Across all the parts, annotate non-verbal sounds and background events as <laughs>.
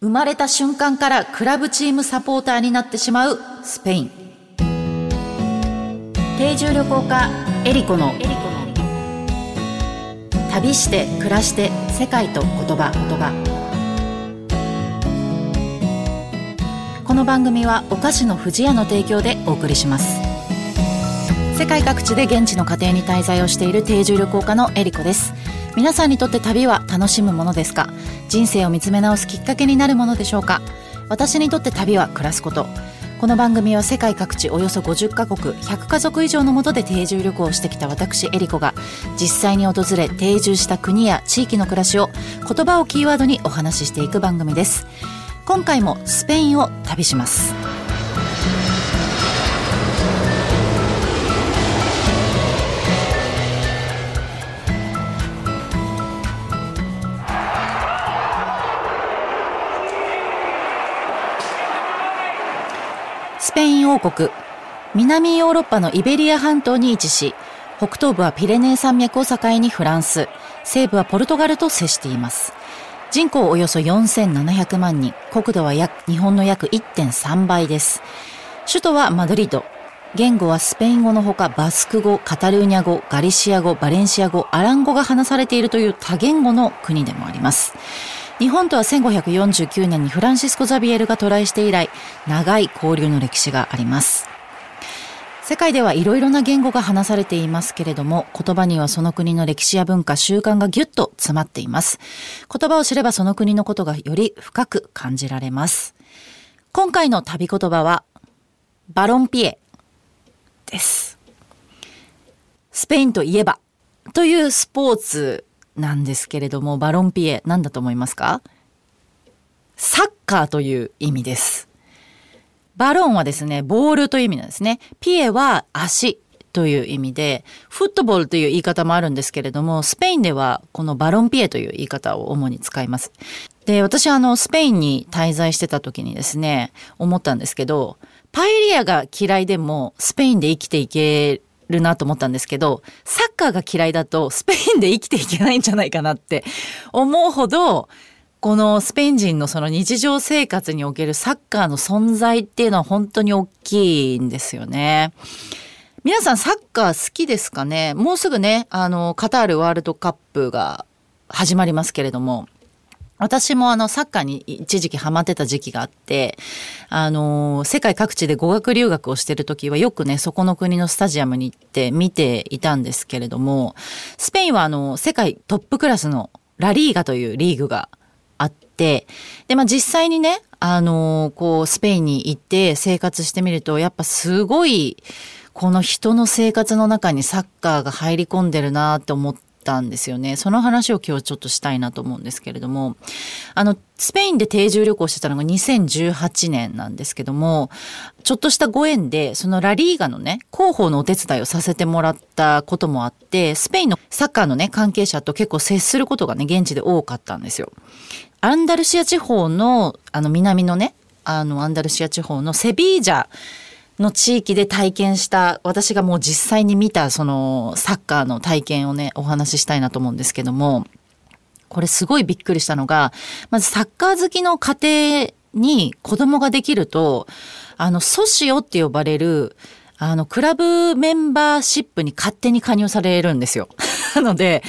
生まれた瞬間からクラブチームサポーターになってしまうスペイン。定住旅行家エリコの。旅して暮らして世界と言葉。言葉この番組はお菓子の不二家の提供でお送りします。世界各地で現地の家庭に滞在をしている定住旅行家のエリコです。皆さんにとって旅は楽しむものですか？人生を見つめ直すきっかけになるものでしょうか？私にとって旅は暮らすこと。この番組は世界各地およそ50カ国100家族以上のもとで定住旅行をしてきた私エリコが実際に訪れ定住した国や地域の暮らしを言葉をキーワードにお話ししていく番組です。今回もスペインを旅します。ペイン王国南ヨーロッパのイベリア半島に位置し北東部はピレネー山脈を境にフランス西部はポルトガルと接しています人口およそ4700万人国土は約日本の約1.3倍です首都はマドリード言語はスペイン語のほかバスク語、カタルーニャ語、ガリシア語、バレンシア語、アラン語が話されているという多言語の国でもあります。日本とは1549年にフランシスコ・ザビエルが渡来して以来、長い交流の歴史があります。世界ではいろいろな言語が話されていますけれども、言葉にはその国の歴史や文化、習慣がぎゅっと詰まっています。言葉を知ればその国のことがより深く感じられます。今回の旅言葉は、バロンピエです。スペインといえばというスポーツなんですけれども、バロンピエ、何だと思いますか？サッカーという意味です。バロンはですね、ボールという意味なんですね。ピエは足という意味で、フットボールという言い方もあるんですけれども、スペインではこのバロンピエという言い方を主に使います。で、私はあの、スペインに滞在してた時にですね、思ったんですけど、パエリアが嫌いでもスペインで生きていけるなと思ったんですけど、サッカーが嫌いだとスペインで生きていけないんじゃないかなって思うほど、このスペイン人のその日常生活におけるサッカーの存在っていうのは本当に大きいんですよね。皆さんサッカー好きですかね？もうすぐね、あの、カタールワールドカップが始まりますけれども、私もあのサッカーに一時期ハマってた時期があって、あの、世界各地で語学留学をしてる時はよくね、そこの国のスタジアムに行って見ていたんですけれども、スペインはあの、世界トップクラスのラリーガというリーグがあって、で、まあ実際にね、あの、こう、スペインに行って生活してみると、やっぱすごい、この人の生活の中にサッカーが入り込んでるなって思って、たんですよね。その話を今日ちょっとしたいなと思うんですけれども、あの、スペインで定住旅行してたのが2018年なんですけども、ちょっとしたご縁で、そのラリーガのね、広報のお手伝いをさせてもらったこともあって、スペインのサッカーのね、関係者と結構接することがね、現地で多かったんですよ。アンダルシア地方の、あの、南のね、あの、アンダルシア地方のセビージャの地域で体験した私がもう実際に見たそのサッカーの体験をねお話ししたいなと思うんですけどもこれすごいびっくりしたのがまずサッカー好きの家庭に子供ができるとあのソシオって呼ばれるあのクラブメンバーシップに勝手に加入されるんですよ。<laughs> なので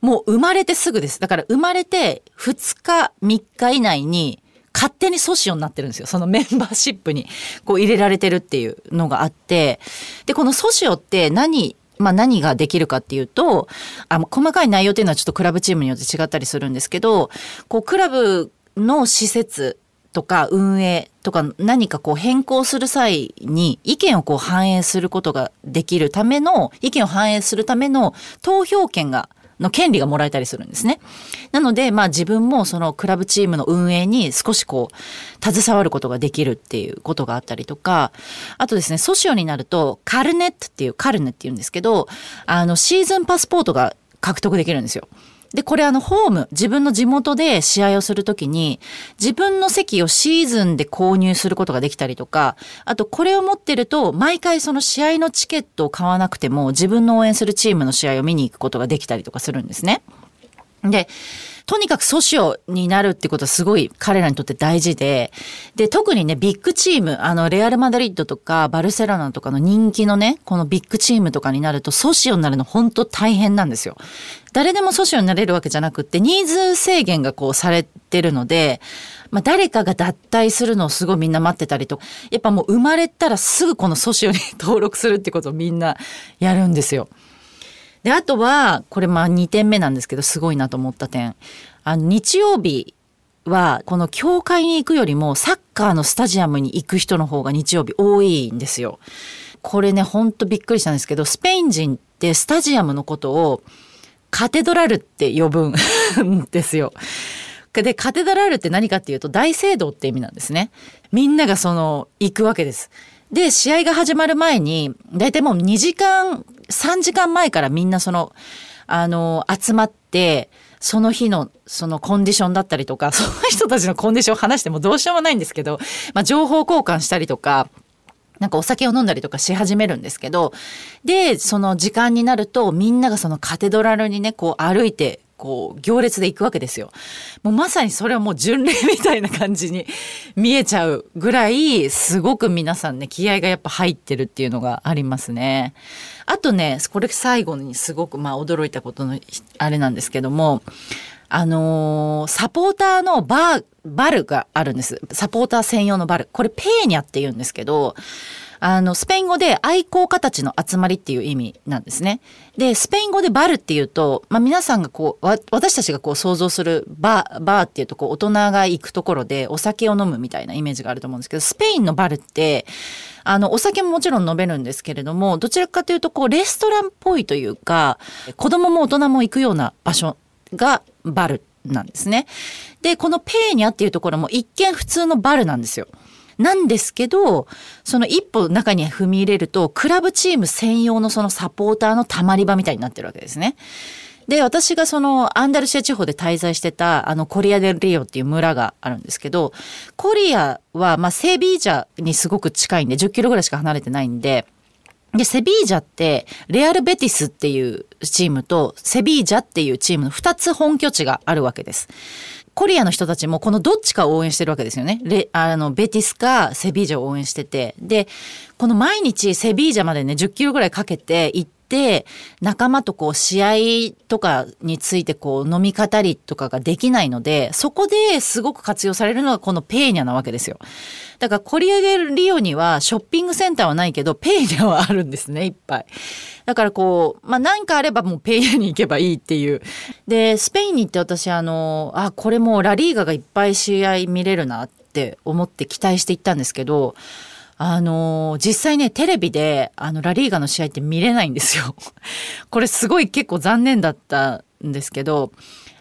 もう生まれてすぐです。だから生まれて2日3日以内に勝手にソシオになってるんですよ。そのメンバーシップにこう入れられてるっていうのがあって、で、このソシオって何、まあ何ができるかっていうと、あ、細かい内容っていうのはちょっとクラブチームによって違ったりするんですけど、こう、クラブの施設とか運営とか何かこう変更する際に意見をこう反映することができるための、意見を反映するための投票権がの権利がもらえたりするんですね。なので、まあ自分もそのクラブチームの運営に少しこう、携わることができるっていうことがあったりとか、あとですね、ソシオになると、カルネットっていう、カルネっていうんですけど、あの、シーズンパスポートが獲得できるんですよ。で、これあの、ホーム、自分の地元で試合をするときに、自分の席をシーズンで購入することができたりとか、あとこれを持ってると、毎回その試合のチケットを買わなくても、自分の応援するチームの試合を見に行くことができたりとかするんですね。で、とにかくソシオになるってことはすごい彼らにとって大事で、で、特にね、ビッグチーム、あの、レアル・マドリッドとかバルセロナとかの人気のね、このビッグチームとかになるとソシオになるの本当大変なんですよ。誰でもソシオになれるわけじゃなくって、ニーズ制限がこうされてるので、まあ、誰かが脱退するのをすごいみんな待ってたりとやっぱもう生まれたらすぐこのソシオに <laughs> 登録するってことをみんなやるんですよ。で、あとは、これまあ2点目なんですけど、すごいなと思った点。あの、日曜日は、この教会に行くよりも、サッカーのスタジアムに行く人の方が日曜日多いんですよ。これね、ほんとびっくりしたんですけど、スペイン人ってスタジアムのことを、カテドラルって呼ぶんですよ。で、カテドラルって何かっていうと、大聖堂って意味なんですね。みんながその、行くわけです。で、試合が始まる前に、だいたいもう2時間、3時間前からみんなその、あの、集まって、その日のそのコンディションだったりとか、<laughs> その人たちのコンディションを話してもどうしようもないんですけど、まあ情報交換したりとか、なんかお酒を飲んだりとかし始めるんですけど、で、その時間になるとみんながそのカテドラルにね、こう歩いてこう行列で行くわけですよ。もうまさにそれはもう巡礼みたいな感じに見えちゃうぐらいすごく皆さんね気合がやっぱ入ってるっていうのがありますね。あとねこれ最後にすごくまあ驚いたことのあれなんですけどもあのー、サポーターのバーバルがあるんです。サポーター専用のバル。これペーニャって言うんですけどあの、スペイン語で愛好家たちの集まりっていう意味なんですね。で、スペイン語でバルっていうと、まあ皆さんがこう、私たちがこう想像するバー、バーっていうとこう大人が行くところでお酒を飲むみたいなイメージがあると思うんですけど、スペインのバルって、あの、お酒ももちろん飲めるんですけれども、どちらかというとこう、レストランっぽいというか、子供も大人も行くような場所がバルなんですね。で、このペーニャっていうところも一見普通のバルなんですよ。なんですけど、その一歩中に踏み入れると、クラブチーム専用のそのサポーターのたまり場みたいになってるわけですね。で、私がそのアンダルシア地方で滞在してたあのコリア・デル・リオっていう村があるんですけど、コリアはまあセビージャにすごく近いんで、10キロぐらいしか離れてないんで、で、セビージャって、レアル・ベティスっていうチームと、セビージャっていうチームの2つ本拠地があるわけです。コリアの人たちもこのどっちかを応援してるわけですよね。レあのベティスかセビージャを応援してて。で、この毎日セビージャまでね、10キロぐらいかけて行って、仲間とこう試合とかについてこう飲み語りとかができないので、そこですごく活用されるのがこのペーニャなわけですよ。だからコリアデルリオにはショッピングセンターはないけど、ペーニャはあるんですね、いっぱい。だからこう、まあ何かあればもうペイヤに行けばいいっていう。で、スペインに行って私あの、あ、これもうラリーガがいっぱい試合見れるなって思って期待して行ったんですけど、あの実際ね、テレビで、あの、ラリーガの試合って見れないんですよ。<laughs> これすごい結構残念だったんですけど、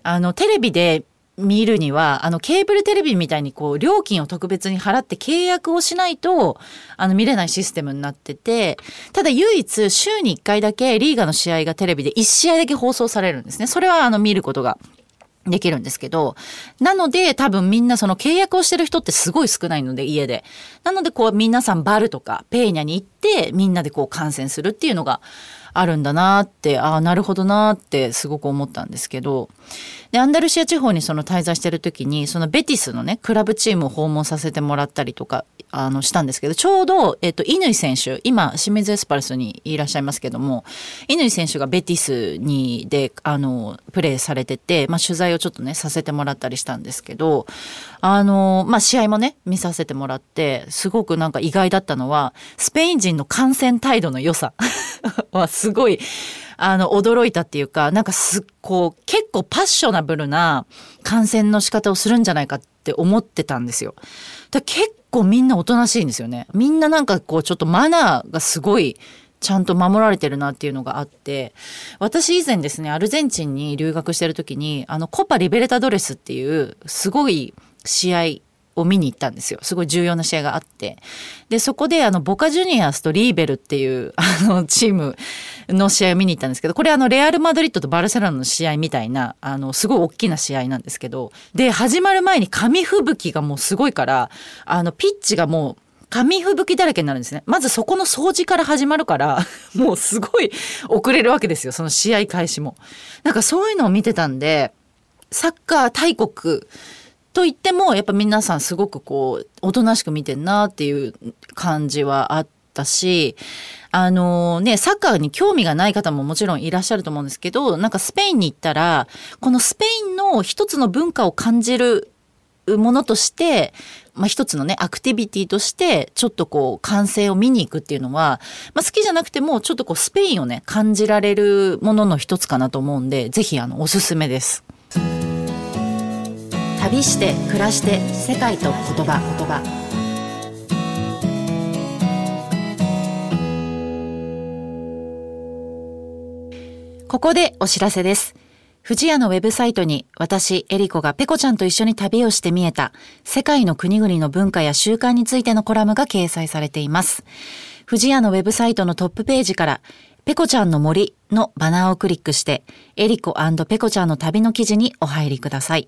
あの、テレビで見るには、あの、ケーブルテレビみたいにこう、料金を特別に払って契約をしないと、あの、見れないシステムになってて、ただ唯一、週に1回だけリーガの試合がテレビで1試合だけ放送されるんですね。それはあの、見ることができるんですけど、なので多分みんなその契約をしてる人ってすごい少ないので家で。なのでこう皆さんバルとかペーニャに行ってみんなでこう観戦するっていうのがあるんだなって、ああ、なるほどなってすごく思ったんですけど、で、アンダルシア地方にその滞在してる時に、そのベティスのね、クラブチームを訪問させてもらったりとか、あの、したんですけど、ちょうど、えっと、乾選手、今、清水エスパルスにいらっしゃいますけども、乾選手がベティスに、で、あの、プレーされてて、まあ、取材をちょっとね、させてもらったりしたんですけど、あの、まあ、試合もね、見させてもらって、すごくなんか意外だったのは、スペイン人の観戦態度の良さ <laughs> はすごい、あの、驚いたっていうか、なんかすっ、こう、結構パッショナブルな観戦の仕方をするんじゃないかって思ってたんですよ。だ結構みんなおとなしいんですよね。みんななんかこう、ちょっとマナーがすごい、ちゃんと守られてるなっていうのがあって、私以前ですね、アルゼンチンに留学してる時に、あの、コパリベレタドレスっていう、すごい試合を見に行ったんですよ。すごい重要な試合があって。で、そこであの、ボカジュニアスとリーベルっていう、<laughs> あの、チームの試合を見に行ったんですけど、これあの、レアル・マドリッドとバルセロナの試合みたいな、あの、すごい大きな試合なんですけど、で、始まる前に紙吹雪がもうすごいから、あの、ピッチがもう、紙吹雪だらけになるんですね。まずそこの掃除から始まるから、<laughs> もうすごい遅れるわけですよ。その試合開始も。なんかそういうのを見てたんで、サッカー大国と言ってもやっぱ皆さんすごくこうおとなしく見てんなっていう感じはあったしあのねサッカーに興味がない方ももちろんいらっしゃると思うんですけどなんかスペインに行ったらこのスペインの一つの文化を感じるものとして、まあ、一つのねアクティビティとしてちょっとこう完成を見に行くっていうのは、まあ、好きじゃなくてもちょっとこうスペインをね感じられるものの一つかなと思うんでぜひあのおすすめです。旅して暮らして世界と言葉言葉ここでお知らせです。富士屋のウェブサイトに私、エリコがペコちゃんと一緒に旅をして見えた世界の国々の文化や習慣についてのコラムが掲載されています。富士屋のウェブサイトのトップページからペコちゃんの森のバナーをクリックしてエリコペコちゃんの旅の記事にお入りください。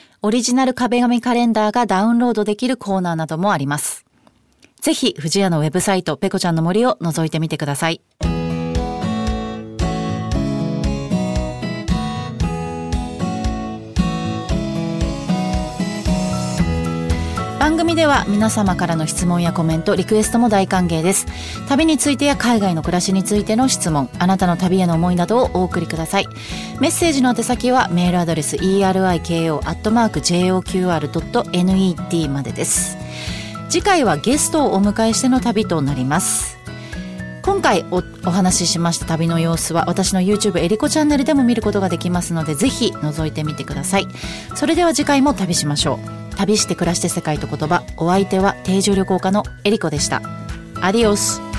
オリジナル壁紙カレンダーがダウンロードできるコーナーなどもあります。ぜひ、藤屋のウェブサイト、ペコちゃんの森を覗いてみてください。番組では皆様からの質問やコメント、リクエストも大歓迎です。旅についてや海外の暮らしについての質問、あなたの旅への思いなどをお送りください。メッセージの宛先はメールアドレス eriko.joqr.net までです。次回はゲストをお迎えしての旅となります今回おお話ししました旅の様子は私の YouTube エリコチャンネルでも見ることができますのでぜひ覗いてみてくださいそれでは次回も旅しましょう旅して暮らして世界と言葉。お相手は定住旅行家のエリコでした。アディオス。